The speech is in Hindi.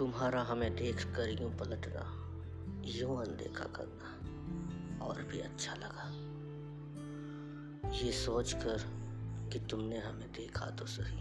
तुम्हारा हमें देख कर यूँ पलटना, यूँ अनदेखा करना और भी अच्छा लगा। ये सोचकर कि तुमने हमें देखा तो सही।